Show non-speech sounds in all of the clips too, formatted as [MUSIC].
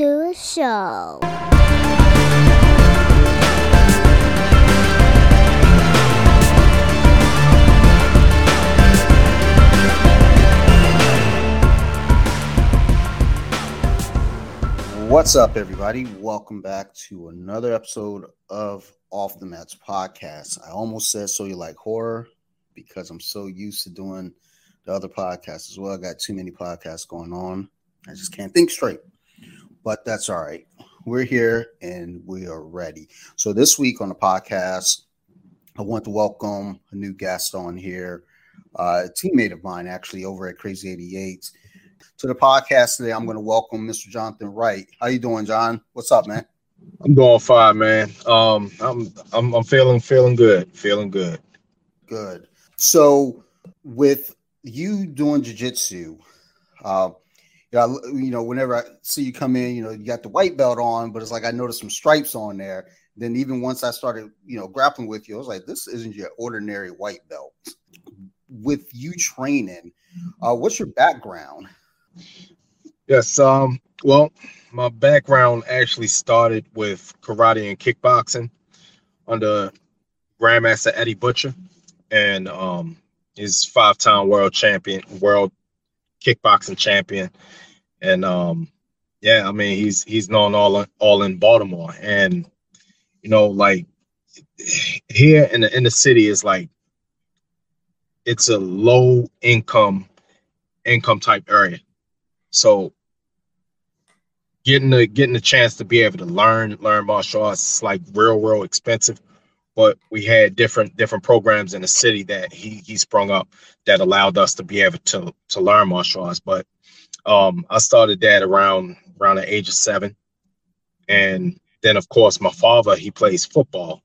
to a show. What's up, everybody? Welcome back to another episode of Off the Mets podcast. I almost said so you like horror because I'm so used to doing the other podcasts as well. I got too many podcasts going on. I just can't think straight. But that's all right. We're here and we are ready. So this week on the podcast, I want to welcome a new guest on here, uh, a teammate of mine actually over at Crazy 88. To the podcast today, I'm going to welcome Mr. Jonathan Wright. How you doing, John? What's up, man? I'm doing fine, man. Um, I'm I'm I'm feeling feeling good, feeling good. Good. So with you doing jujitsu, uh, yeah, you know, whenever I see you come in, you know, you got the white belt on, but it's like I noticed some stripes on there. Then even once I started, you know, grappling with you, I was like, this isn't your ordinary white belt. With you training, uh, what's your background? Yes. Um. Well, my background actually started with karate and kickboxing under Grandmaster Eddie Butcher, and um, is five-time world champion, world kickboxing champion, and um, yeah, I mean he's he's known all all in Baltimore, and you know like here in the in the city is like it's a low income income type area, so getting the getting the chance to be able to learn learn martial arts is like real real expensive. But we had different different programs in the city that he he sprung up that allowed us to be able to to learn martial arts. But um i started that around around the age of seven and then of course my father he plays football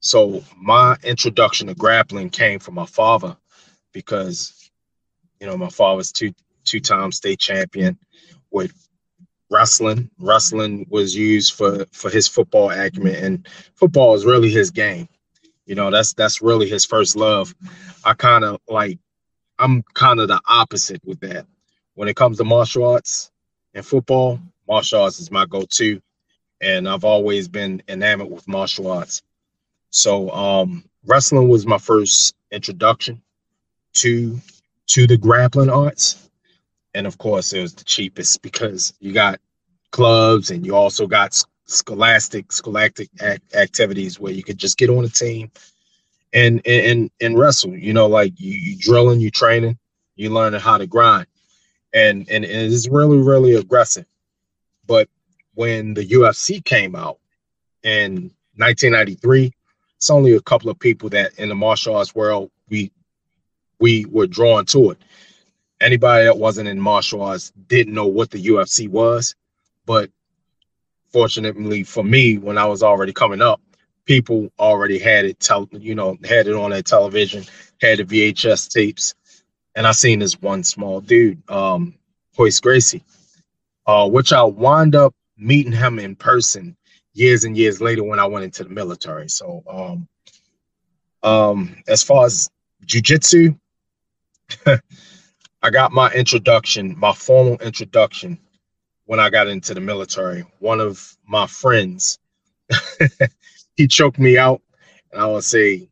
so my introduction to grappling came from my father because you know my father's two two-time state champion with wrestling. Wrestling was used for for his football acumen, and football is really his game. You know, that's that's really his first love. I kind of like, I'm kind of the opposite with that. When it comes to martial arts and football, martial arts is my go-to, and I've always been enamored with martial arts. So, um, wrestling was my first introduction to to the grappling arts. And of course it was the cheapest because you got clubs and you also got scholastic scholastic act- activities where you could just get on a team and and and wrestle. You know like you, you drilling you training you learning how to grind and and it's really really aggressive but when the ufc came out in 1993 it's only a couple of people that in the martial arts world we we were drawn to it anybody that wasn't in martial arts didn't know what the UFC was. But fortunately for me, when I was already coming up, people already had it, tell you know, had it on their television, had the VHS tapes, and I seen this one small dude, um, Royce Gracie, uh, which I wound up meeting him in person years and years later when I went into the military. So, um, um, as far as jujitsu. [LAUGHS] I got my introduction, my formal introduction when I got into the military. One of my friends, [LAUGHS] he choked me out, and I would say,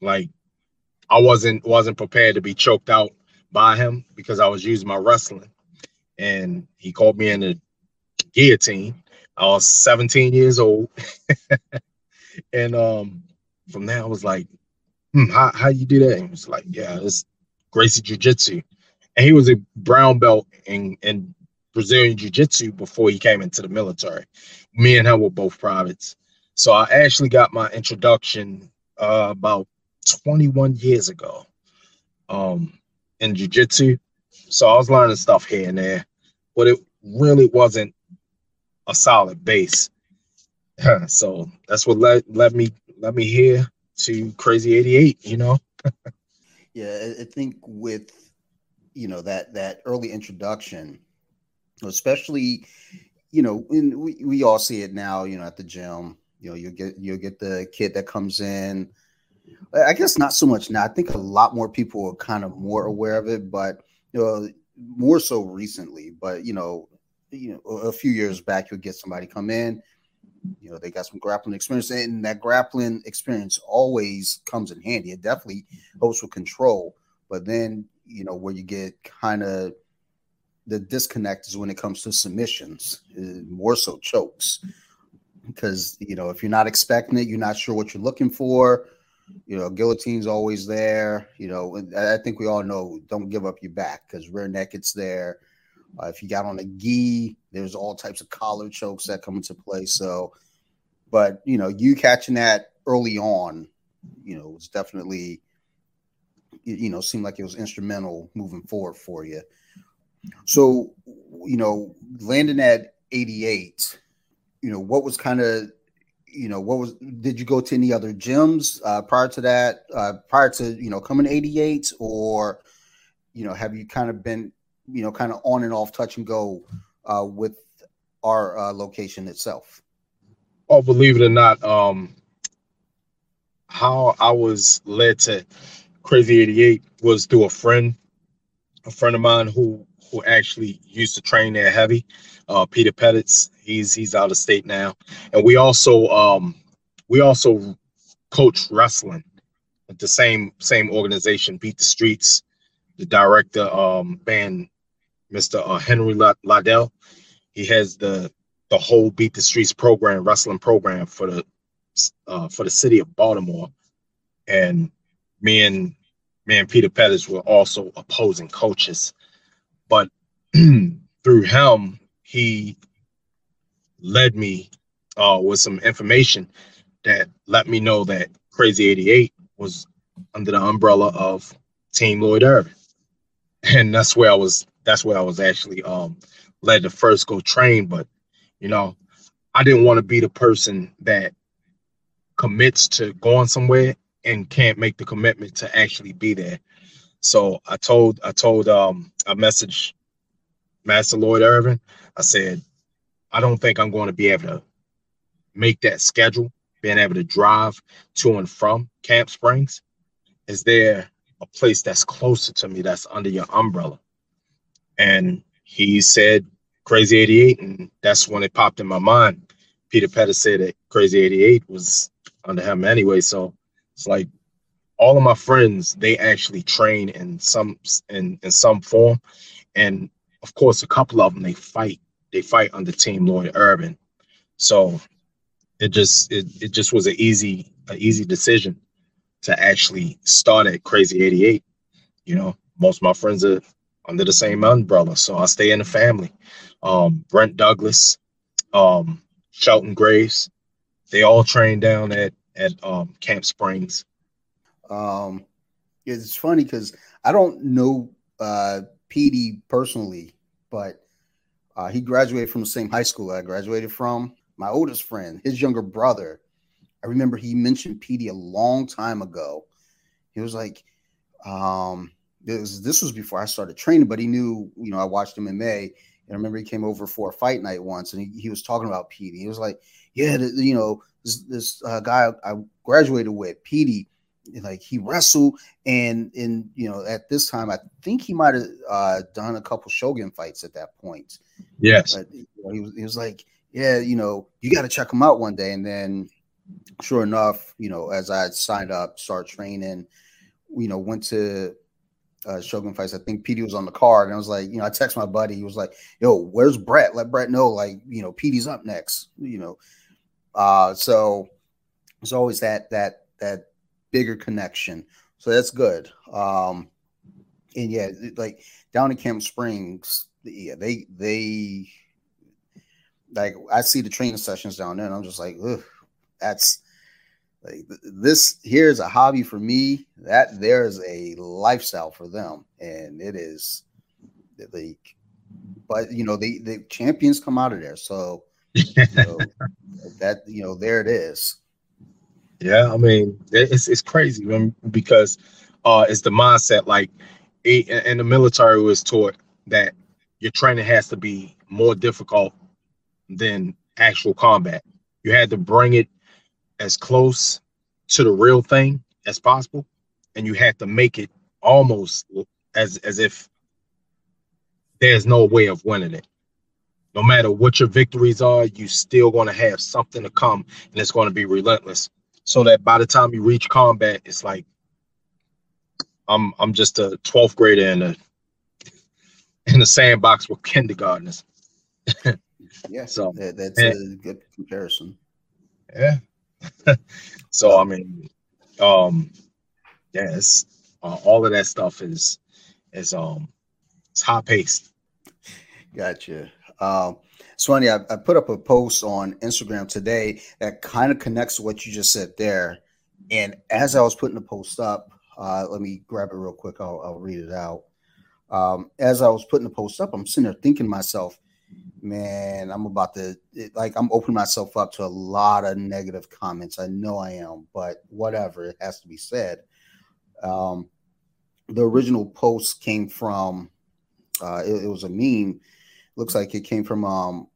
like, I wasn't wasn't prepared to be choked out by him because I was using my wrestling, and he called me in the guillotine. I was 17 years old, [LAUGHS] and um, from there I was like, hmm, how how you do that? And he was like, yeah, it's Gracie Jiu Jitsu and he was a brown belt in, in Brazilian Jiu Jitsu before he came into the military. Me and him were both privates. So I actually got my introduction uh, about 21 years ago um, in Jiu Jitsu. So I was learning stuff here and there, but it really wasn't a solid base. [LAUGHS] so that's what led, led me let me here to Crazy 88, you know? [LAUGHS] yeah, I think with you know that that early introduction, especially you know, in, we, we all see it now, you know, at the gym. You know, you get you'll get the kid that comes in. I guess not so much now. I think a lot more people are kind of more aware of it, but you know, more so recently. But you know, you know, a few years back, you'll get somebody come in, you know, they got some grappling experience, and that grappling experience always comes in handy. It definitely helps with control, but then you know where you get kind of the disconnect is when it comes to submissions, uh, more so chokes, because you know if you're not expecting it, you're not sure what you're looking for. You know, guillotine's always there. You know, I think we all know don't give up your back because rear naked's there. Uh, if you got on a gi, there's all types of collar chokes that come into play. So, but you know, you catching that early on, you know, was definitely, you know, seemed like it was instrumental moving forward for you. So, you know, landing at 88, you know, what was kind of, you know, what was, did you go to any other gyms uh, prior to that, uh, prior to, you know, coming to 88 or, you know, have you kind of been you know, kind of on and off, touch and go uh, with our uh, location itself. Oh, believe it or not, um, how I was led to Crazy 88 was through a friend, a friend of mine who who actually used to train there heavy, uh, Peter Pettis. He's he's out of state now, and we also um, we also coach wrestling at the same same organization, Beat the Streets. The director, um, Ben Mr. Uh, Henry Ladell. He has the the whole Beat the Streets program, wrestling program for the uh, for the city of Baltimore, and me and me and Peter Pettis were also opposing coaches, but [CLEARS THROAT] through him, he led me uh, with some information that let me know that Crazy 88 was under the umbrella of Team Lloyd Irvin. [LAUGHS] And that's where I was that's where I was actually um led to first go train. But you know, I didn't want to be the person that commits to going somewhere and can't make the commitment to actually be there. So I told I told um I messaged Master Lloyd Irvin. I said, I don't think I'm going to be able to make that schedule, being able to drive to and from Camp Springs. Is there a place that's closer to me that's under your umbrella? and he said Crazy 88, and that's when it popped in my mind. Peter Pettis said that Crazy 88 was under him anyway, so it's like all of my friends they actually train in some in in some form, and of course a couple of them they fight they fight under Team Lloyd Irvin so it just it, it just was an easy an easy decision to actually start at Crazy 88. You know, most of my friends are under the same umbrella. So I stay in the family. Um, Brent Douglas, um, Shelton Graves, they all train down at at um, Camp Springs. Um, it's funny because I don't know uh, PD personally, but uh, he graduated from the same high school I graduated from. My oldest friend, his younger brother, I remember he mentioned PD a long time ago. He was like, um, this this was before I started training, but he knew, you know, I watched him in May. And I remember he came over for a fight night once and he, he was talking about Petey. He was like, Yeah, the, you know, this, this uh, guy I graduated with, Petey, like he wrestled and and you know at this time I think he might have uh, done a couple Shogun fights at that point. Yes, but, you know, he was he was like, yeah, you know, you got to check him out one day. And then, sure enough, you know, as I signed up, start training, you know, went to uh, Shogun fights. I think Petey was on the card, and I was like, you know, I text my buddy. He was like, "Yo, where's Brett? Let Brett know, like, you know, Petey's up next." You know, uh, so it's always that that that bigger connection. So that's good. Um, and yeah, like down in Camp Springs, yeah, they they like I see the training sessions down there, and I'm just like, ugh, that's like this here's a hobby for me. That there's a lifestyle for them, and it is like, but you know, the the champions come out of there, so, so [LAUGHS] that you know, there it is. Yeah, I mean, it's it's crazy because uh, it's the mindset. Like, it, in the military was taught that your training has to be more difficult than actual combat. You had to bring it as close to the real thing as possible, and you have to make it almost as as if there's no way of winning it. no matter what your victories are, you still going to have something to come, and it's going to be relentless. So that by the time you reach combat, it's like I'm I'm just a 12th grader in a [LAUGHS] in the sandbox with kindergartners. [LAUGHS] yeah, so that, that's and, a good comparison. Yeah. [LAUGHS] so I mean, um, yes, yeah, uh, all of that stuff is is um it's hot paced. Gotcha. Um, funny. I, I put up a post on Instagram today that kind of connects to what you just said there. And as I was putting the post up, uh, let me grab it real quick. I'll, I'll read it out. Um, as I was putting the post up, I'm sitting there thinking to myself, man, I'm about to it, like I'm opening myself up to a lot of negative comments. I know I am, but whatever, it has to be said. Um, the original post came from uh, it, it was a meme. Looks like it came from um,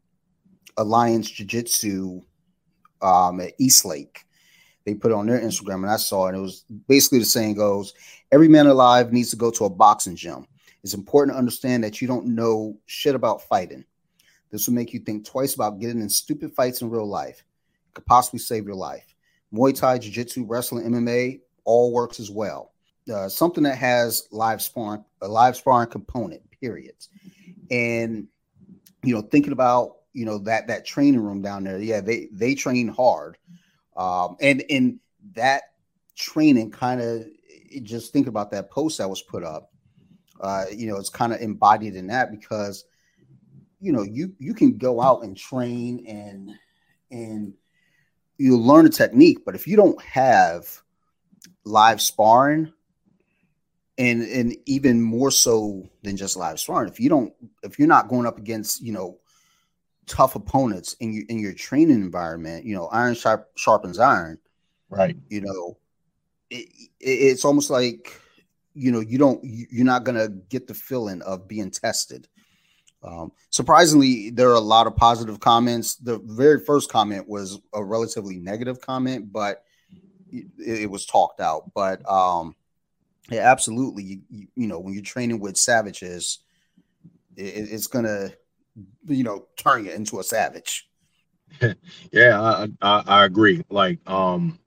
Alliance Jiu Jitsu um, at Eastlake they put on their Instagram, and I saw it. It was basically the saying goes, "Every man alive needs to go to a boxing gym. It's important to understand that you don't know shit about fighting. This will make you think twice about getting in stupid fights in real life. It could possibly save your life. Muay Thai, Jiu Jitsu, wrestling, MMA, all works as well. Uh, something that has live sparring, a live sparring component. Period. And you know, thinking about you know that that training room down there, yeah, they they train hard." Um, and in that training, kind of just think about that post that was put up. Uh, you know, it's kind of embodied in that because you know you you can go out and train and and you learn a technique, but if you don't have live sparring and and even more so than just live sparring, if you don't if you're not going up against you know tough opponents in your in your training environment, you know, iron sharp, sharpens iron. Right. You know, it, it, it's almost like you know you don't you're not gonna get the feeling of being tested. Um, surprisingly, there are a lot of positive comments. The very first comment was a relatively negative comment, but it, it was talked out. But um, yeah, absolutely. You, you, you, know, when you're training with savages, it's gonna you know, turn you into a savage. [LAUGHS] yeah, I, I, I agree. Like, um,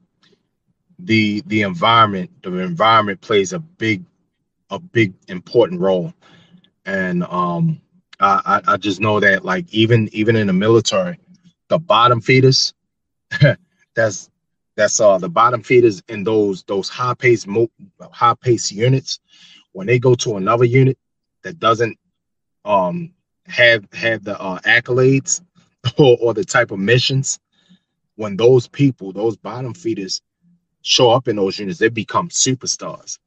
the the environment, the environment plays a big, a big important role, and um, I, I just know that like even even in the military, the bottom feeders, [LAUGHS] that's that's uh the bottom feeders in those those high pace high pace units when they go to another unit that doesn't um have have the uh, accolades [LAUGHS] or, or the type of missions when those people those bottom feeders show up in those units they become superstars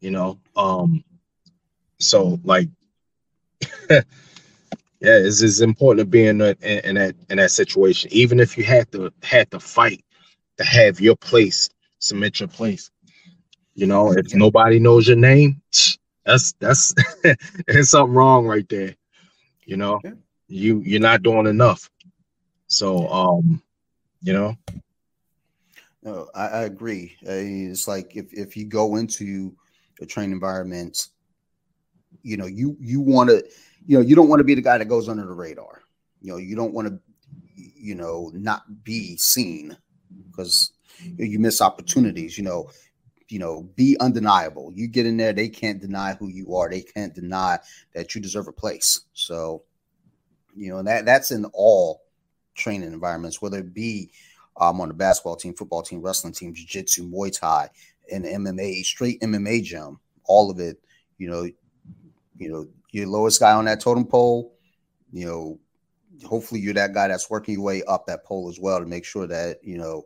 you know? Um so like [LAUGHS] yeah it's, it's important to be in that in, in that in that situation even if you had to had to fight have your place submit your place you know if nobody knows your name that's that's [LAUGHS] there's something wrong right there you know, yeah. you you're not doing enough. So um, you know. No, I, I agree. it's like if, if you go into a training environment, you know, you you want to, you know, you don't want to be the guy that goes under the radar. You know, you don't want to, you know, not be seen because you miss opportunities. You know, you know, be undeniable. You get in there, they can't deny who you are. They can't deny that you deserve a place. So, you know, that that's in all training environments, whether it be um, on the basketball team, football team, wrestling team, jiu-jitsu, Muay Thai, and MMA, straight MMA gym, all of it, you know, you know, you're lowest guy on that totem pole, you know, hopefully you're that guy that's working your way up that pole as well to make sure that, you know,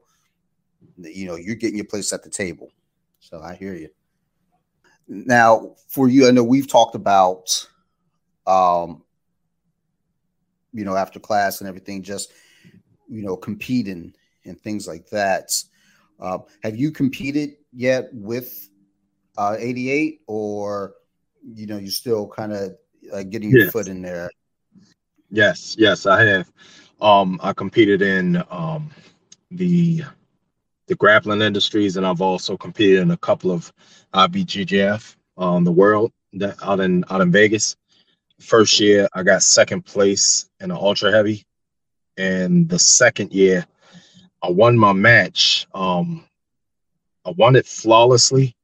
you know, you're getting your place at the table. So I hear you. Now, for you, I know we've talked about, um, you know, after class and everything, just you know, competing and things like that. Uh, have you competed yet with uh, 88, or you know, you're still kind of uh, getting your yes. foot in there? Yes, yes, I have. Um, I competed in um, the the grappling industries, and I've also competed in a couple of IBJJF um, the world that out in out in Vegas. first year I got second place in the ultra heavy, and the second year I won my match. Um, I won it flawlessly.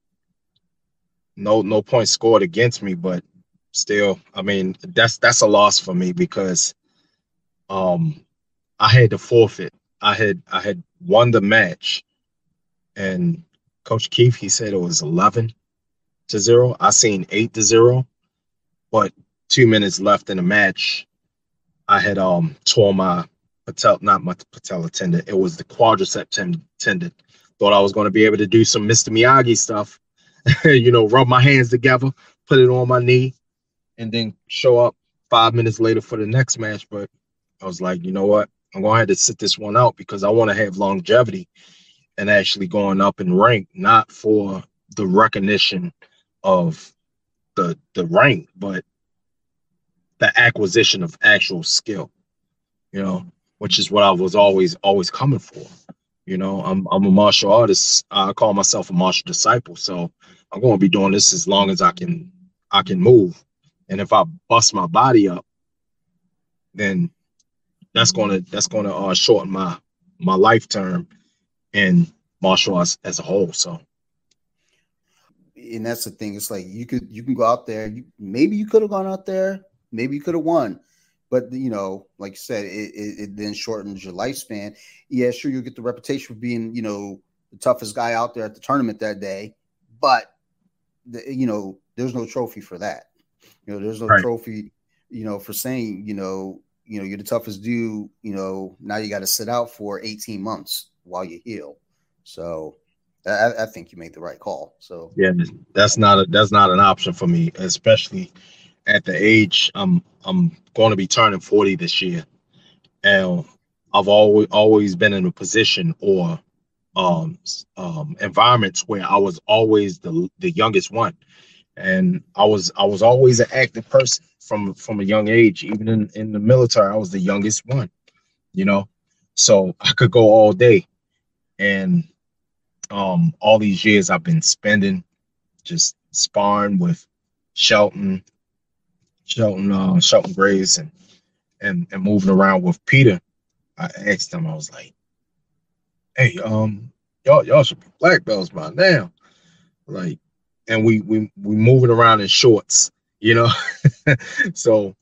No, no points scored against me, but still, I mean, that's that's a loss for me because um I had to forfeit. I had I had won the match, and Coach Keith he said it was eleven to zero. I seen eight to zero, but two minutes left in the match, I had um tore my patel not my patella tendon. It was the quadricep tendon. Thought I was going to be able to do some Mr. Miyagi stuff, [LAUGHS] you know, rub my hands together, put it on my knee, and then show up five minutes later for the next match. But I was like, you know what? I'm going to have to sit this one out because I want to have longevity and actually going up in rank, not for the recognition of the the rank, but the acquisition of actual skill. You know, which is what I was always always coming for. You know, I'm I'm a martial artist. I call myself a martial disciple. So I'm going to be doing this as long as I can I can move. And if I bust my body up, then that's gonna that's gonna uh, shorten my my life term in martial arts as a whole. So, and that's the thing. It's like you could you can go out there. You, maybe you could have gone out there. Maybe you could have won. But you know, like you said, it, it, it then shortens your lifespan. Yeah, sure, you'll get the reputation for being, you know, the toughest guy out there at the tournament that day. But the, you know, there's no trophy for that. You know, there's no right. trophy, you know, for saying, you know, you know, you're the toughest dude, you know, now you got to sit out for 18 months while you heal. So I, I, think you made the right call. So yeah, that's not a that's not an option for me, especially at the age I'm I'm going to be turning 40 this year. And I've always always been in a position or um um environments where I was always the the youngest one and I was I was always an active person from from a young age. Even in in the military, I was the youngest one, you know. So I could go all day, and um, all these years I've been spending just sparring with Shelton, Shelton, uh, Shelton Graves, and and and moving around with Peter. I asked him, I was like, "Hey, um, y'all y'all should be black belts by now." Like, and we we we moving around in shorts, you know. [LAUGHS] so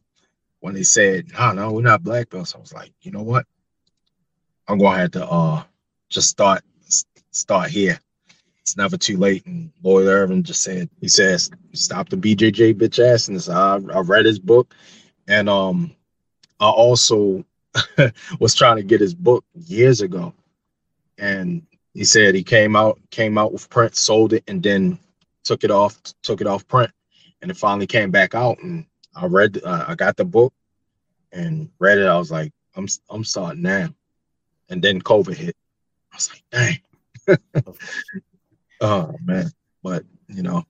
when they said, "No, no, we're not black belts," I was like, you know what? I'm gonna have to uh just start start here. It's never too late. And Lloyd Irvin just said, he says, stop the BJJ bitch ass. And I, I read his book, and um, I also [LAUGHS] was trying to get his book years ago, and he said he came out came out with print, sold it, and then took it off took it off print, and it finally came back out. And I read uh, I got the book and read it. I was like, I'm I'm starting now, and then COVID hit. I was like, dang. [LAUGHS] oh man, but you know,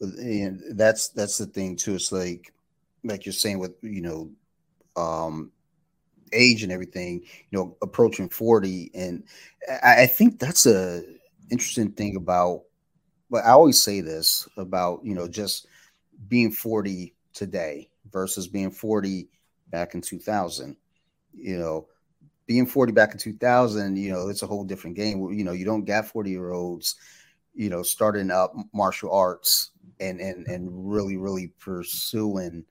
and that's that's the thing too. It's like like you're saying with you know um age and everything, you know, approaching 40. And I, I think that's a interesting thing about but I always say this about, you know, just being 40 today versus being 40 back in 2000. You know, being 40 back in 2000, you know, it's a whole different game. You know, you don't get 40 year olds, you know, starting up martial arts and and and really really pursuing,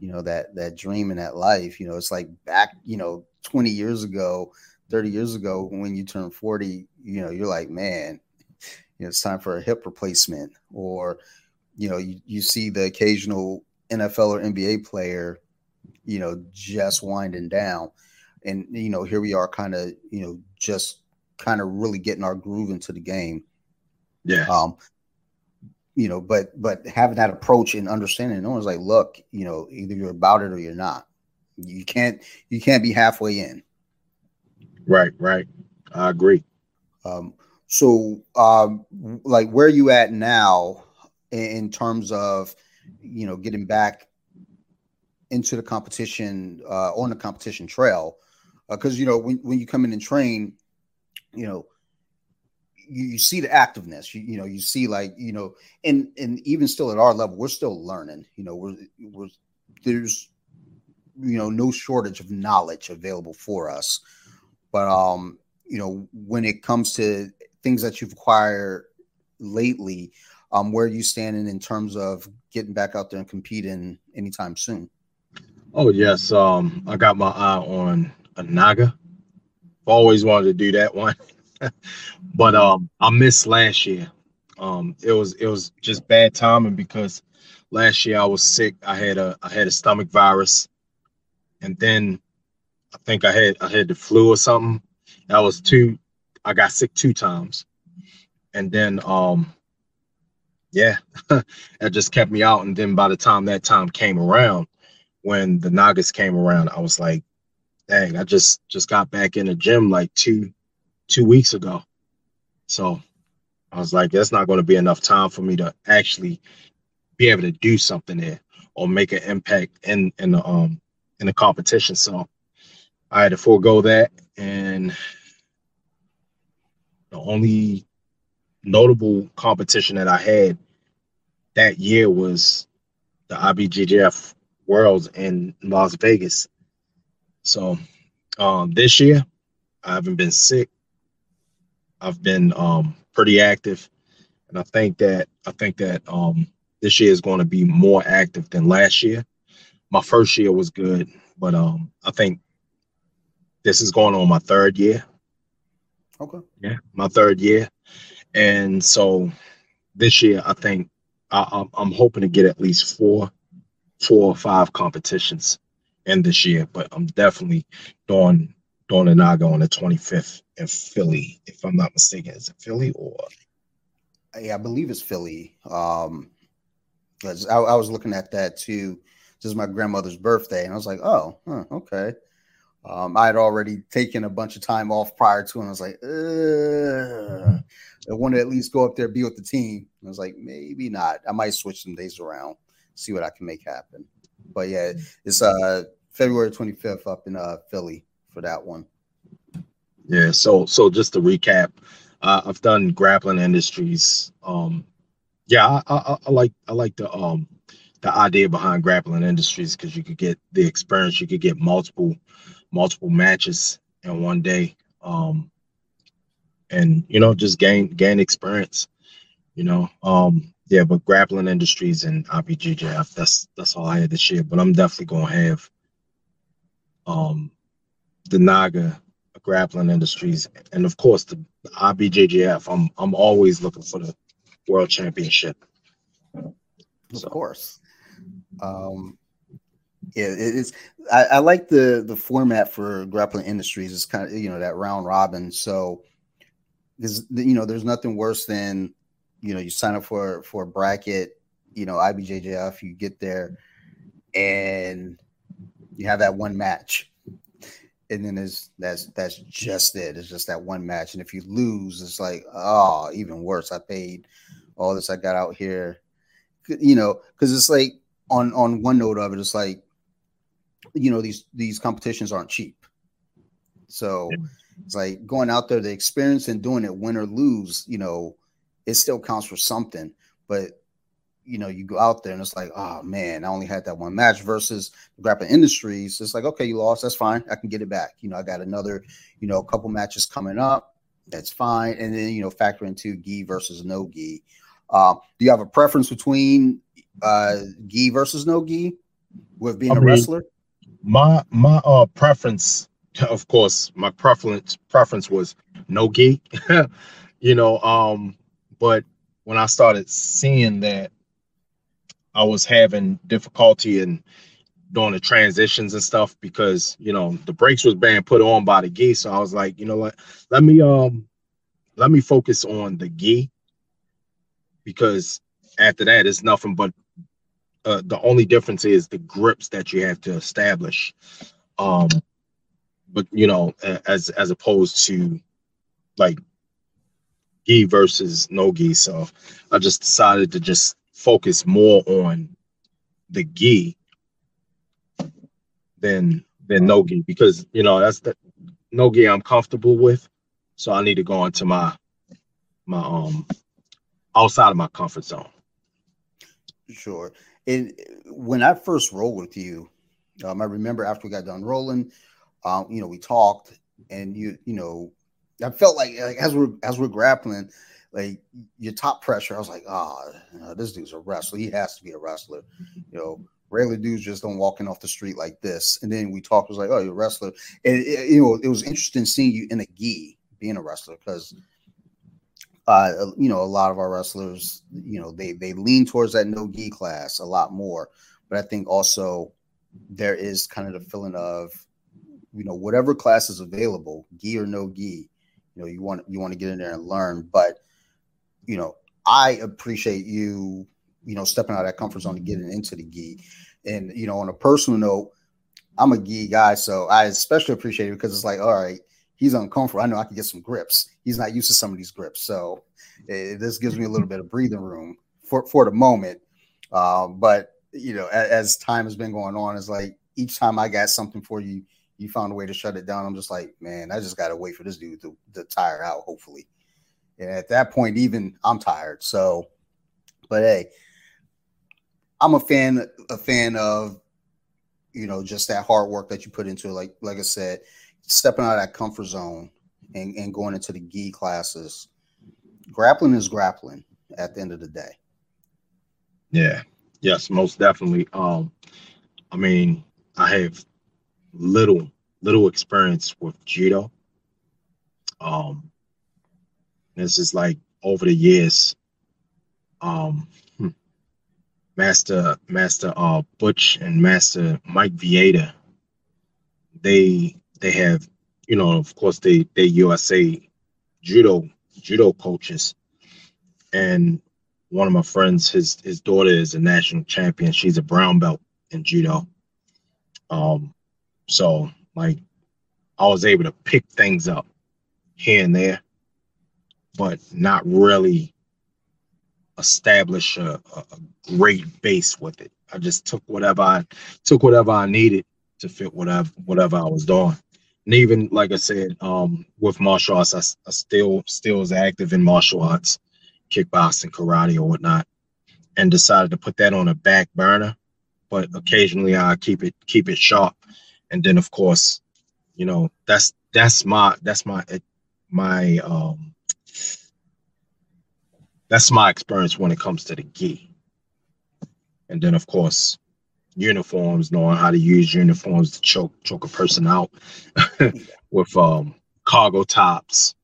you know, that that dream and that life. You know, it's like back, you know, 20 years ago, 30 years ago when you turn 40, you know, you're like, man, you know, it's time for a hip replacement, or you know, you, you see the occasional NFL or NBA player, you know, just winding down. And you know, here we are kind of, you know, just kind of really getting our groove into the game. Yeah. Um, you know, but but having that approach and understanding, no one's like, look, you know, either you're about it or you're not. You can't you can't be halfway in. Right, right. I agree. Um, so, um, like, where are you at now in terms of, you know, getting back into the competition uh, on the competition trail? Because uh, you know, when when you come in and train, you know, you, you see the activeness. You, you know, you see like you know, and and even still at our level, we're still learning. You know, we're we're there's you know no shortage of knowledge available for us, but um, you know when it comes to things that you've acquired lately, um, where are you standing in terms of getting back out there and competing anytime soon? Oh yes, um, I got my eye on a Naga. Always wanted to do that one, [LAUGHS] but um, I missed last year. Um, it was it was just bad timing because last year I was sick. I had a I had a stomach virus, and then I think I had I had the flu or something. That was two. I got sick two times, and then um, yeah, [LAUGHS] that just kept me out. And then by the time that time came around, when the Nagas came around, I was like, dang, I just just got back in the gym like two two weeks ago. So I was like, that's not going to be enough time for me to actually be able to do something there or make an impact in in the um in the competition. So I had to forego that, and the only notable competition that I had that year was the IBJJF Worlds in Las Vegas. So um, this year, I haven't been sick. I've been um, pretty active, and I think that I think that um, this year is going to be more active than last year. My first year was good, but um, I think this is going on my third year. Okay. Yeah, my third year, and so this year I think I, I'm hoping to get at least four, four or five competitions in this year. But I'm definitely doing doing a Naga on the 25th in Philly, if I'm not mistaken. Is it Philly or? Yeah, I believe it's Philly. Um, I, I, was looking at that too. This is my grandmother's birthday, and I was like, oh, huh, okay. Um, I had already taken a bunch of time off prior to, and I was like, I want to at least go up there, be with the team. And I was like, maybe not. I might switch some days around, see what I can make happen. But yeah, it's uh February 25th up in uh Philly for that one. Yeah. So so just to recap, uh, I've done grappling industries. Um, yeah, I, I, I like I like the um the idea behind grappling industries because you could get the experience, you could get multiple multiple matches in one day. Um, and you know just gain gain experience you know um yeah but grappling industries and IBJJF that's that's all I had this year but I'm definitely gonna have um the Naga grappling industries and of course the, the IBJJF I'm I'm always looking for the world championship of course um yeah, it's I, I, like the the format for grappling industries. It's kind of you know that round robin. So because you know there's nothing worse than you know you sign up for for a bracket you know ibjjf you get there and you have that one match. And then there's that's that's just it. It's just that one match. And if you lose it's like oh even worse. I paid all this. I got out here. You know because it's like on on one note of it it's like you know these these competitions aren't cheap. So it's like going out there, the experience and doing it, win or lose, you know, it still counts for something. But you know, you go out there and it's like, oh man, I only had that one match versus grappling industries. It's like, okay, you lost, that's fine. I can get it back. You know, I got another, you know, a couple matches coming up. That's fine. And then, you know, factor into gi versus no gi. Uh, do you have a preference between uh gi versus no gi with being I a mean, wrestler? My my uh preference of course, my preference preference was no gi, [LAUGHS] you know. Um, but when I started seeing that I was having difficulty in doing the transitions and stuff because you know the brakes was being put on by the gi, so I was like, you know what, let me um let me focus on the gi because after that it's nothing but uh, the only difference is the grips that you have to establish. Um, but you know, as as opposed to like gi versus no gi. So I just decided to just focus more on the gi than than no gi because you know that's the no gi I'm comfortable with. So I need to go into my my um outside of my comfort zone. Sure. And when I first rolled with you, um, I remember after we got done rolling, um, you know, we talked, and you, you know, I felt like, like as we're as we're grappling, like your top pressure. I was like, oh, you know, this dude's a wrestler. He has to be a wrestler. You know, regular dudes just don't walk in off the street like this. And then we talked. Was like, oh, you're a wrestler. And it, you know, it was interesting seeing you in a gi being a wrestler because uh, you know, a lot of our wrestlers, you know, they they lean towards that no gi class a lot more. But I think also there is kind of the feeling of, you know, whatever class is available, gi or no gi, you know, you want you want to get in there and learn. But you know, I appreciate you, you know, stepping out of that comfort zone and getting into the gi. And you know, on a personal note, I'm a gi guy, so I especially appreciate it because it's like, all right, he's uncomfortable. I know I can get some grips. He's not used to some of these grips, so it, this gives me a little bit of breathing room for for the moment. Um, but you know, as, as, time has been going on, it's like each time I got something for you, you found a way to shut it down. I'm just like, man, I just got to wait for this dude to, to tire out, hopefully. And at that point, even I'm tired. So, but hey, I'm a fan, a fan of, you know, just that hard work that you put into it. Like, like I said, stepping out of that comfort zone and, and going into the gi classes. Grappling is grappling at the end of the day. Yeah. Yes, most definitely. Um, I mean, I have little little experience with judo. Um, this is like over the years. Um, hmm, Master Master uh Butch and Master Mike Vieta, they they have, you know, of course, they they USA judo judo coaches, and one of my friends, his his daughter is a national champion. She's a brown belt in judo. Um, so like, I was able to pick things up here and there, but not really establish a, a, great base with it. I just took whatever I took whatever I needed to fit whatever whatever I was doing and even like I said, um, with martial arts, I, I still still is active in martial arts, kickboxing, karate, or whatnot, and decided to put that on a back burner. But occasionally, I keep it keep it sharp, and then of course, you know that's that's my that's my my um that's my experience when it comes to the gi. And then of course, uniforms, knowing how to use uniforms to choke choke a person out [LAUGHS] with um, cargo tops,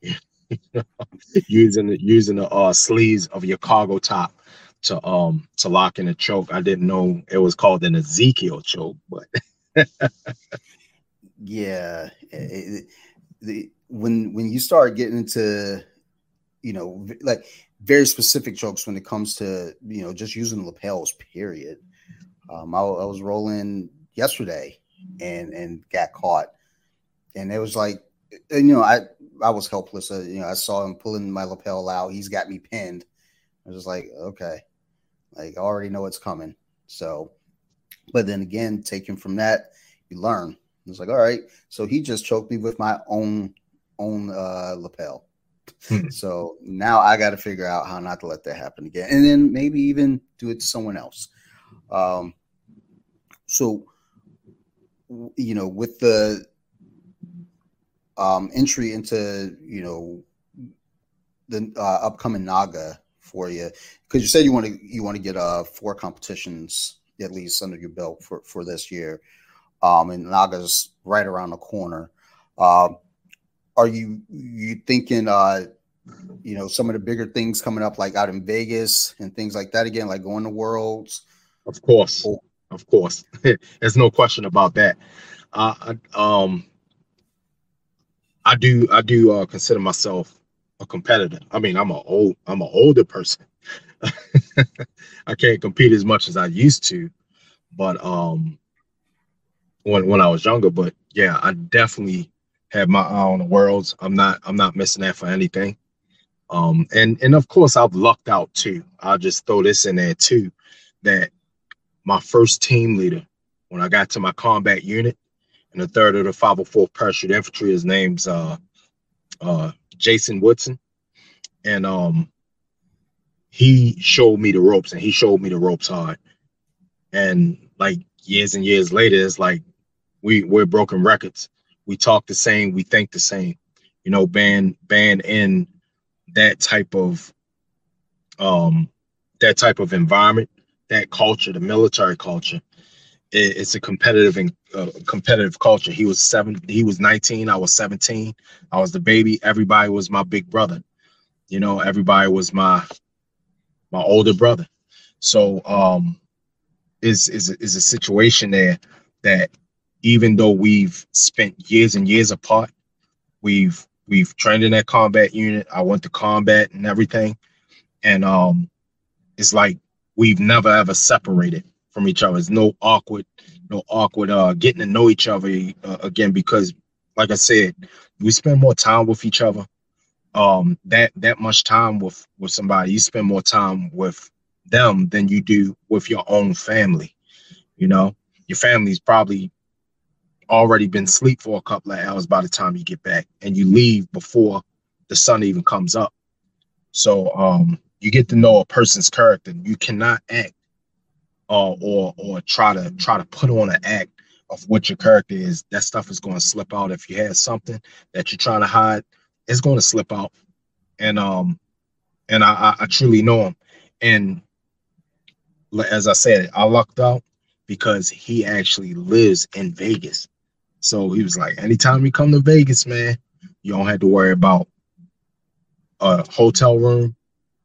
[LAUGHS] using the using the uh, sleeves of your cargo top to um to lock in a choke. I didn't know it was called an Ezekiel choke, but [LAUGHS] yeah, it, the when when you start getting into you know like very specific chokes when it comes to you know just using lapels period um, I, I was rolling yesterday and and got caught, and it was like, you know, I I was helpless. Uh, you know, I saw him pulling my lapel out. He's got me pinned. I was just like, okay, like I already know it's coming. So, but then again, taking from that, you learn. It's like, all right, so he just choked me with my own own uh, lapel. Hmm. so now I got to figure out how not to let that happen again, and then maybe even do it to someone else. Um, so, you know, with the um, entry into, you know, the uh, upcoming Naga for you, because you said you want to you want to get uh four competitions at least under your belt for for this year, um, and Naga's right around the corner. Um, are you you thinking uh you know some of the bigger things coming up like out in Vegas and things like that again, like going to Worlds? Of course. Or, of course. [LAUGHS] There's no question about that. Uh, I, um, I do I do uh, consider myself a competitor. I mean, I'm a old I'm an older person. [LAUGHS] I can't compete as much as I used to, but um, when when I was younger. But yeah, I definitely have my eye on the worlds. I'm not I'm not missing that for anything. Um, and and of course I've lucked out too. I'll just throw this in there too, that my first team leader when I got to my combat unit and the third of the 504th Parachute Infantry. His name's uh, uh, Jason Woodson. And um, he showed me the ropes and he showed me the ropes hard. and like years and years later, it's like we we're broken records. We talk the same, we think the same. You know, ban ban in that type of um that type of environment, that culture, the military culture. It, it's a competitive and uh, competitive culture. He was seven, he was 19, I was 17. I was the baby. Everybody was my big brother. You know, everybody was my my older brother. So um is is is a situation there that even though we've spent years and years apart, we've we've trained in that combat unit. I went to combat and everything, and um, it's like we've never ever separated from each other. It's no awkward, no awkward uh getting to know each other uh, again because, like I said, we spend more time with each other. Um, that that much time with with somebody, you spend more time with them than you do with your own family. You know, your family's probably already been asleep for a couple of hours by the time you get back and you leave before the sun even comes up. So um you get to know a person's character. You cannot act uh, or or try to try to put on an act of what your character is. That stuff is going to slip out. If you have something that you're trying to hide, it's going to slip out. And um and I, I, I truly know him. And as I said, I lucked out because he actually lives in Vegas. So he was like, anytime you come to Vegas, man, you don't have to worry about a hotel room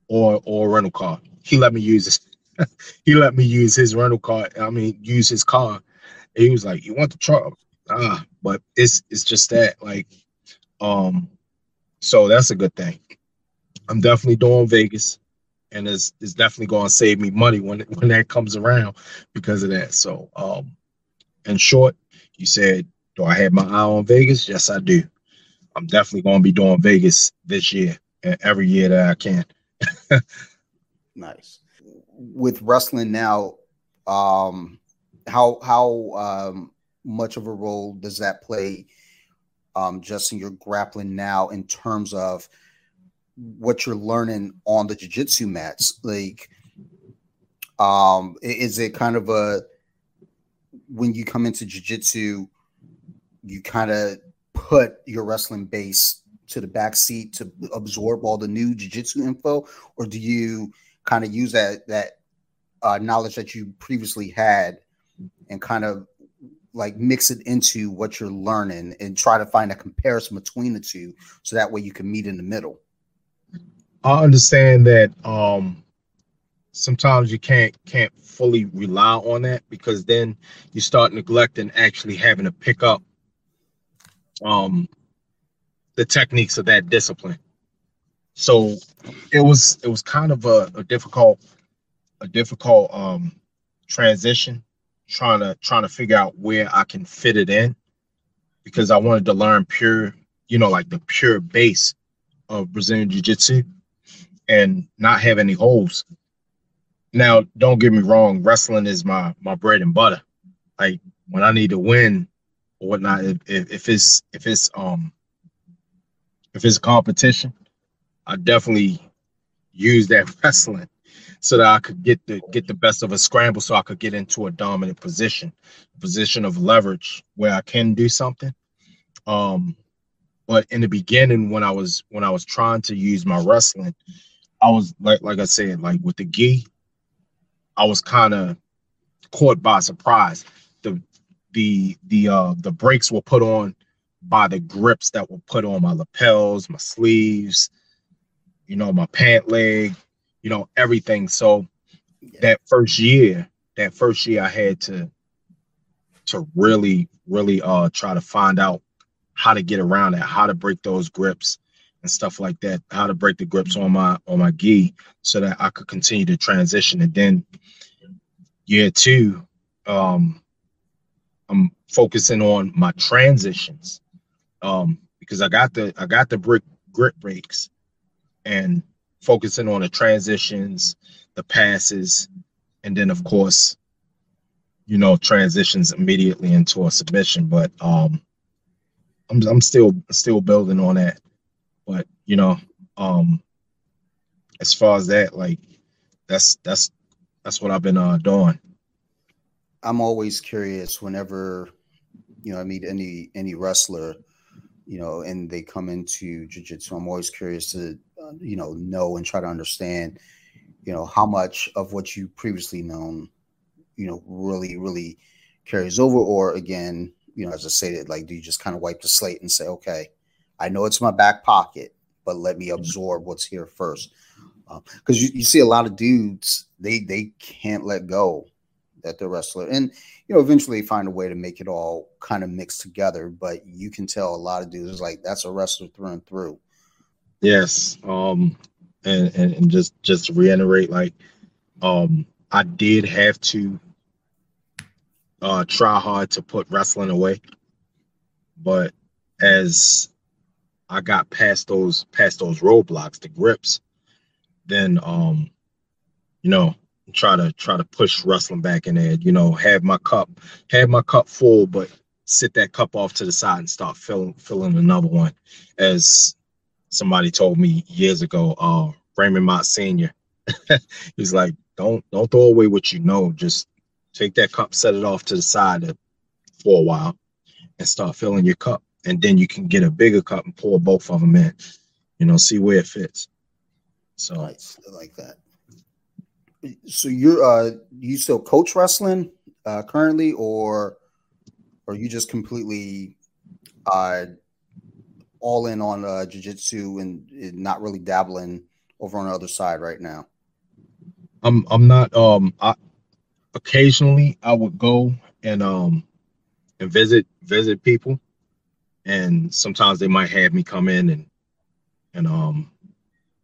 or or rental car. He let me use this. [LAUGHS] he let me use his rental car. I mean, use his car. And he was like, "You want the truck?" Ah, but it's it's just that like, um, so that's a good thing. I'm definitely doing Vegas and it's, it's definitely going to save me money when when that comes around because of that. So, um, in short, you said, do I have my eye on Vegas? Yes, I do. I'm definitely going to be doing Vegas this year and every year that I can. [LAUGHS] nice. With wrestling now, um, how how um, much of a role does that play um, just in your grappling now in terms of what you're learning on the jiu-jitsu mats like um is it kind of a when you come into jiu-jitsu you kind of put your wrestling base to the back seat to absorb all the new jiu-jitsu info? Or do you kind of use that that uh, knowledge that you previously had and kind of like mix it into what you're learning and try to find a comparison between the two so that way you can meet in the middle I understand that um sometimes you can't can't fully rely on that because then you start neglecting actually having to pick up um the techniques of that discipline. So it was it was kind of a, a difficult a difficult um transition trying to trying to figure out where I can fit it in because I wanted to learn pure, you know, like the pure base of Brazilian Jiu-Jitsu and not have any holes. Now, don't get me wrong, wrestling is my my bread and butter. Like when I need to win or whatnot, if, if it's if it's um if it's competition, I definitely use that [LAUGHS] wrestling so that I could get the get the best of a scramble so I could get into a dominant position, position of leverage where I can do something. Um but in the beginning when I was when I was trying to use my wrestling, I was like like I said, like with the gi, I was kind of caught by surprise. The the the uh the brakes were put on by the grips that were put on my lapels, my sleeves, you know, my pant leg, you know, everything. So that first year, that first year I had to to really, really uh try to find out how to get around it, how to break those grips, and stuff like that, how to break the grips on my on my gi so that I could continue to transition. And then year two, um, I'm focusing on my transitions. Um, because I got the I got the brick grip breaks and focusing on the transitions, the passes, and then of course, you know, transitions immediately into a submission. But um I'm I'm still still building on that. But you know, um, as far as that, like that's that's that's what I've been uh doing. I'm always curious whenever you know I meet any any wrestler, you know, and they come into jiu-jitsu. I'm always curious to you know know and try to understand, you know, how much of what you previously known, you know, really really carries over, or again, you know, as I stated, like do you just kind of wipe the slate and say, okay, I know it's my back pocket, but let me absorb what's here first. Because um, you, you see a lot of dudes they they can't let go that they're wrestler. And you know eventually find a way to make it all kind of mixed together but you can tell a lot of dudes like that's a wrestler through and through yes um and, and and just just to reiterate like um i did have to uh try hard to put wrestling away but as i got past those past those roadblocks the grips then um you know try to try to push wrestling back in there you know have my cup have my cup full but sit that cup off to the side and start filling filling another one as somebody told me years ago uh raymond mott senior [LAUGHS] he's like don't don't throw away what you know just take that cup set it off to the side for a while and start filling your cup and then you can get a bigger cup and pour both of them in you know see where it fits so nice. I like that. So you're uh you still coach wrestling uh currently or or you just completely uh all in on uh jiu-jitsu and, and not really dabbling over on the other side right now? I'm I'm not um I occasionally I would go and um and visit visit people and sometimes they might have me come in and and um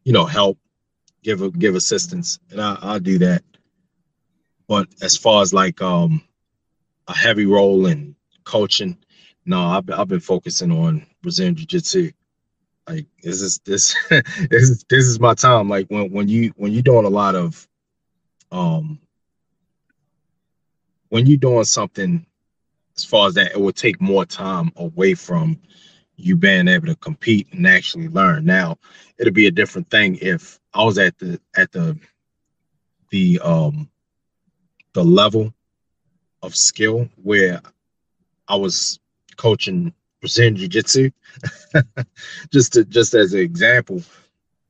you know help give a, give assistance, and I, I'll do that. But as far as like um a heavy role in coaching, no, I've, I've been focusing on Brazilian Jiu Jitsu. Like this is this [LAUGHS] this is this is my time. Like when when you when you're doing a lot of um when you're doing something as far as that, it will take more time away from you being able to compete and actually learn. Now, it'll be a different thing if I was at the at the the um the level of skill where I was coaching Brazilian Jiu-Jitsu. [LAUGHS] just to just as an example,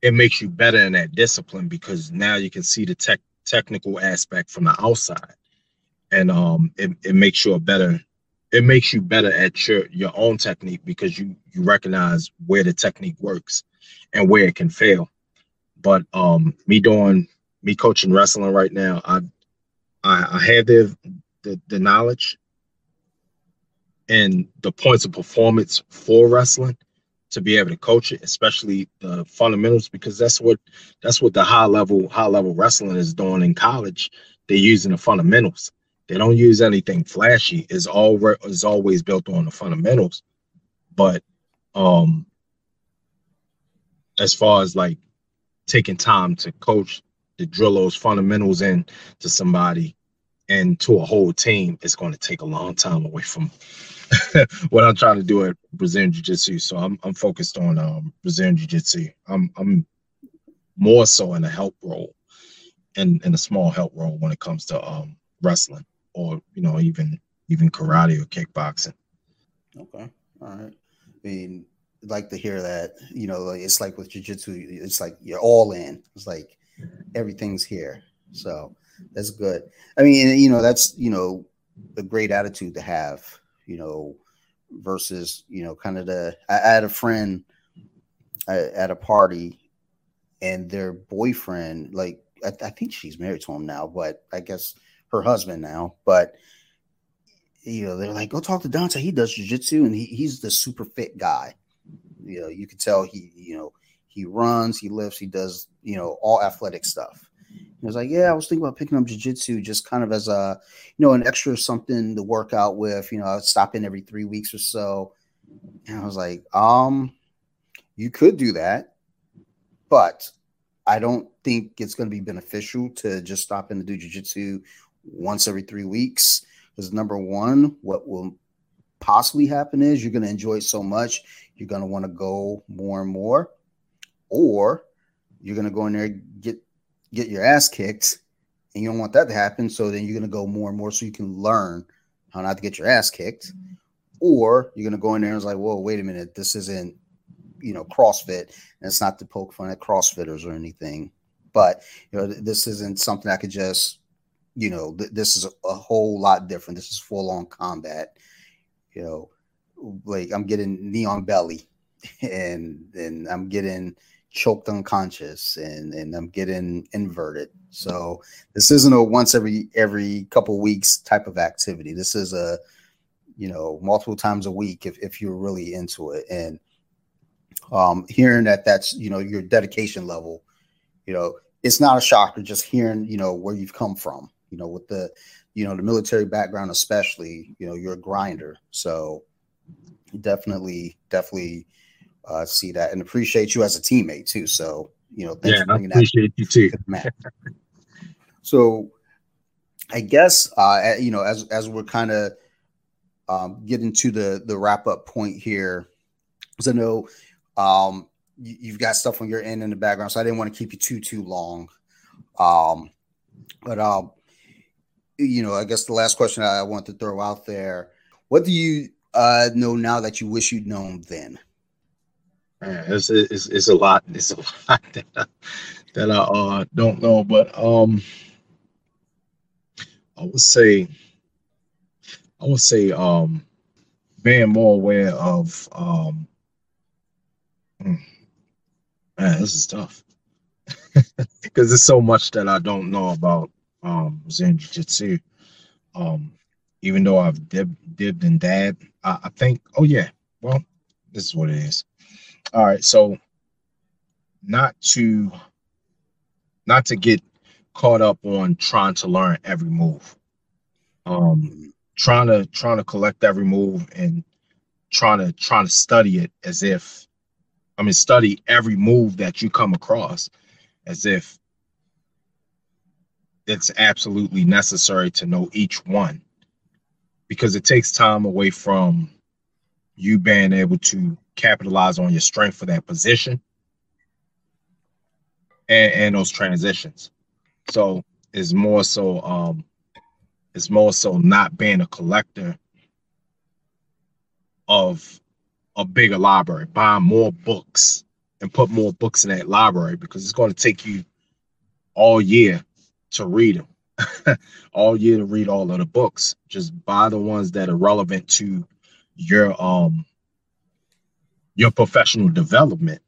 it makes you better in that discipline because now you can see the tech technical aspect from the outside. And um it, it makes you a better it makes you better at your your own technique because you you recognize where the technique works and where it can fail but um, me doing me coaching wrestling right now, I I, I have the, the the knowledge and the points of performance for wrestling to be able to coach it, especially the fundamentals, because that's what that's what the high level high level wrestling is doing in college. They're using the fundamentals. They don't use anything flashy. It's all is always built on the fundamentals. But um as far as like taking time to coach to drill those fundamentals in to somebody and to a whole team it's going to take a long time away from [LAUGHS] what I'm trying to do at Brazilian Jiu Jitsu. So I'm I'm focused on um, Brazilian Jiu Jitsu. I'm I'm more so in a help role, and in a small help role when it comes to um, wrestling or you know even even karate or kickboxing. Okay, all right. I mean, like to hear that. You know, it's like with jiu jitsu, it's like you're all in. It's like everything's here. So that's good. I mean, you know, that's you know a great attitude to have. You know, versus you know, kind of the. I, I had a friend uh, at a party, and their boyfriend, like I, I think she's married to him now, but I guess her husband now, but you know, they're like, go talk to Dante. He does jujitsu and he, he's the super fit guy. You know, you can tell he, you know, he runs, he lifts, he does, you know, all athletic stuff. He was like, yeah, I was thinking about picking up jujitsu just kind of as a, you know, an extra something to work out with. You know, I'd stop in every three weeks or so. And I was like, um, you could do that, but I don't think it's going to be beneficial to just stop in to do jujitsu once every three weeks. Because number one, what will possibly happen is you're going to enjoy it so much you're going to want to go more and more, or you're going to go in there get get your ass kicked and you don't want that to happen. So then you're going to go more and more so you can learn how not to get your ass kicked. Or you're going to go in there and it's like, whoa, wait a minute, this isn't, you know, CrossFit. And it's not to poke fun at CrossFitters or anything. But, you know, this isn't something I could just, you know, th- this is a, whole lot different. This is full on combat. You know, like I'm getting knee on belly [LAUGHS] and and I'm getting choked unconscious and and I'm getting inverted. So this isn't a once every every couple weeks type of activity. This is a you know multiple times a week if if you're really into it and um hearing that that's you know your dedication level you know it's not a shocker just hearing you know where you've come from you know with the you know the military background especially you know you're a grinder so definitely definitely uh, see that and appreciate you as a teammate too. So you know, thanks yeah, for bringing I appreciate that you too. To so I guess uh, you know, as as we're kind of um, getting to the the wrap up point here, because I know um, you, have got stuff on your end in the background, so I didn't want to keep you too too long. Um, but um, you know, I guess the last question I want to throw out there: What do you uh, know now that you wish you'd known then? Man, it's, it's, it's a lot. It's a lot [LAUGHS] that I, that I uh, don't know, but um, I would say, I would say, um, being more aware of um, hmm, man, this is tough [LAUGHS] because there's so much that I don't know about um Zen Jiu Jitsu. Um, even though I've dib, dibbed and dabbed, I, I think, oh yeah, well, this is what it is. All right, so not to not to get caught up on trying to learn every move. Um trying to trying to collect every move and trying to trying to study it as if I mean study every move that you come across as if it's absolutely necessary to know each one because it takes time away from you being able to capitalize on your strength for that position and, and those transitions. So it's more so um it's more so not being a collector of a bigger library, buying more books and put more books in that library because it's going to take you all year to read them. [LAUGHS] all year to read all of the books. Just buy the ones that are relevant to your um your professional development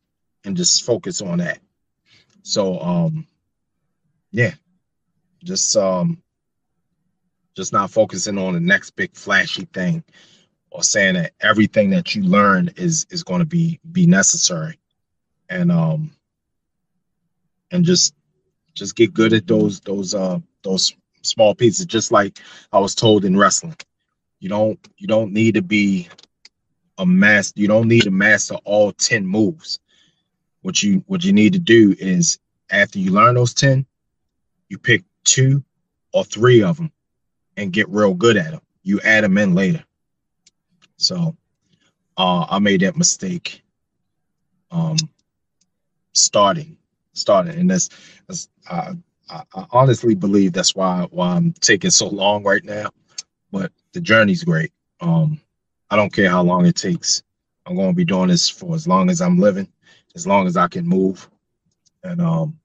and just focus on that. So um yeah, just um just not focusing on the next big flashy thing or saying that everything that you learn is is going to be be necessary and um and just just get good at those those uh those small pieces just like i was told in wrestling you don't you don't need to be a. You don't need to master all 10 moves. What you what you need to do is after you learn those 10, you pick two or three of them and get real good at them. You add them in later. So uh, I made that mistake um, starting, starting, and that's, that's uh, I, I honestly believe that's why why I'm taking so long right now. But the journey's great. Um, I don't care how long it takes. I'm going to be doing this for as long as I'm living, as long as I can move. And um,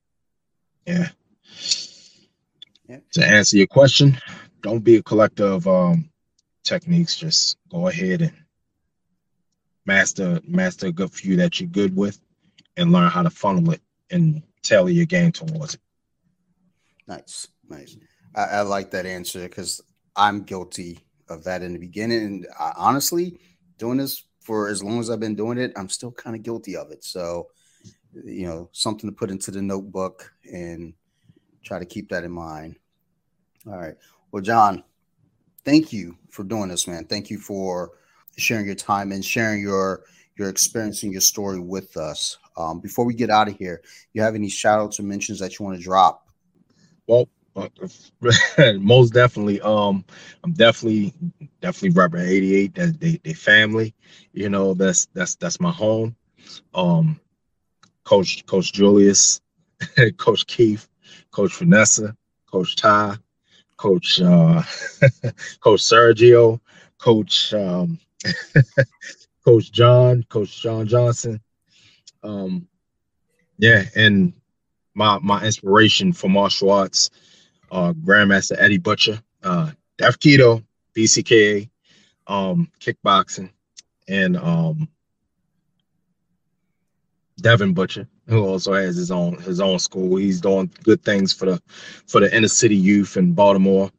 yeah. yeah. To answer your question, don't be a collector of um techniques. Just go ahead and master master a good few that you're good with, and learn how to funnel it and tailor your game towards it. Nice, nice. I, I like that answer because I'm guilty of that in the beginning. And I, honestly, doing this for as long as I've been doing it, I'm still kind of guilty of it. So, you know, something to put into the notebook and try to keep that in mind. All right. Well, John, thank you for doing this, man. Thank you for sharing your time and sharing your your experience and your story with us. Um, before we get out of here, you have any shout outs or mentions that you want to drop? Well, [LAUGHS] most definitely. Um, I'm definitely definitely repping 88. That they, they family. You know, that's that's that's my home. Um, Coach Coach Julius, [LAUGHS] Coach Keith, Coach Vanessa, Coach Ty, Coach uh, [LAUGHS] Coach Sergio, Coach um, Coach John, Coach John Johnson. Um, yeah, and my my inspiration for martial arts, uh, Grandmaster Eddie Butcher, uh, Def Keto, BCKA, um, kickboxing, and um, Devin Butcher, who also has his own his own school. He's doing good things for the for the inner city youth in Baltimore.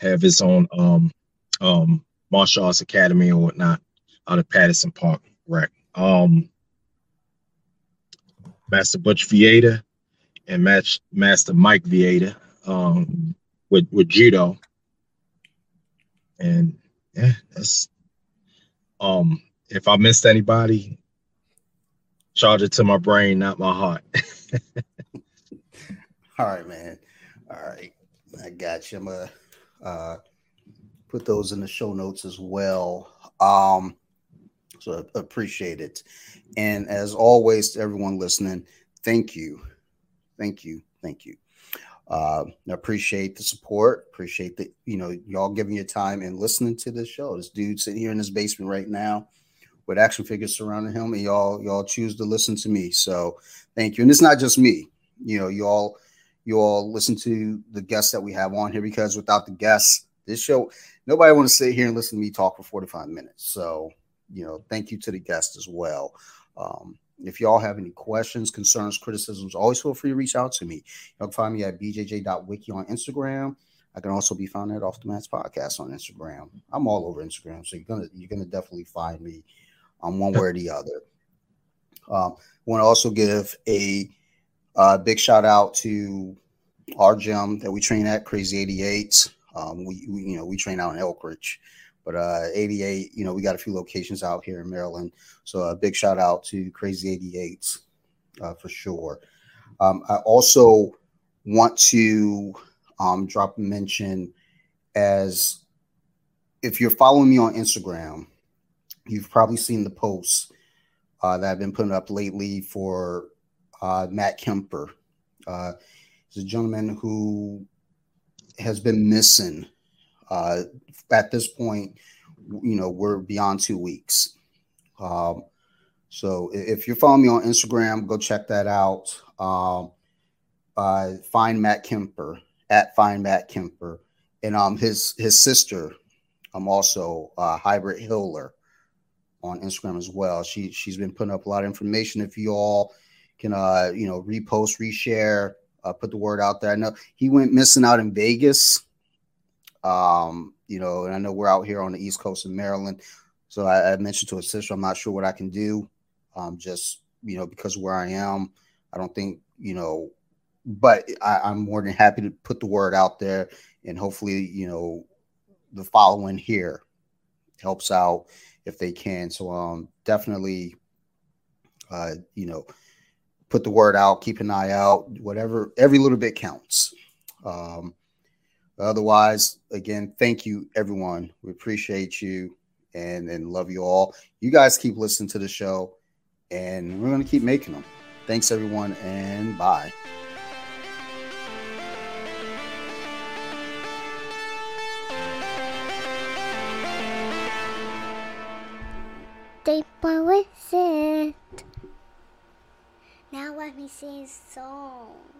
Have his own um um martial arts academy or whatnot out of Patterson Park, right? Um, Master Butch Vieta and Master Mike Vieta um, with with judo, and yeah, that's um. If I missed anybody, charge it to my brain, not my heart. [LAUGHS] All right, man. All right, I got you. I'm gonna uh, put those in the show notes as well. Um, so appreciate it. And as always, to everyone listening, thank you, thank you, thank you. Uh, appreciate the support. Appreciate the you know y'all giving your time and listening to this show. This dude sitting here in his basement right now with action figures surrounding him, and y'all y'all choose to listen to me. So thank you. And it's not just me. You know, y'all you all listen to the guests that we have on here because without the guests, this show nobody want to sit here and listen to me talk for 45 minutes. So you know, thank you to the guests as well. Um, if y'all have any questions, concerns, criticisms, always feel free to reach out to me. You can find me at bjj.wiki on Instagram. I can also be found at Off the Mats Podcast on Instagram. I'm all over Instagram, so you're gonna you're gonna definitely find me on one way or the other. Um, want to also give a uh, big shout out to our gym that we train at, Crazy 88. Um, we, we, you know we train out in Elkridge. But uh, 88, you know, we got a few locations out here in Maryland. So a big shout out to Crazy 88s uh, for sure. Um, I also want to um, drop a mention as if you're following me on Instagram, you've probably seen the posts uh, that I've been putting up lately for uh, Matt Kemper. Uh, he's a gentleman who has been missing uh, at this point, you know, we're beyond two weeks. Um, so if you're following me on Instagram, go check that out. Um, uh, find Matt Kemper at Find Matt Kemper, and um, his his sister, I'm also uh, Hybrid Hiller on Instagram as well. She she's been putting up a lot of information. If you all can, uh, you know, repost, reshare, uh, put the word out there. I know he went missing out in Vegas um, you know, and I know we're out here on the East Coast of Maryland. So I, I mentioned to a sister, I'm not sure what I can do. Um, just, you know, because where I am, I don't think, you know, but I, I'm more than happy to put the word out there and hopefully, you know, the following here helps out if they can. So um definitely uh, you know, put the word out, keep an eye out, whatever, every little bit counts. Um, Otherwise, again, thank you, everyone. We appreciate you and, and love you all. You guys keep listening to the show, and we're going to keep making them. Thanks, everyone, and bye. Now let me sing a song.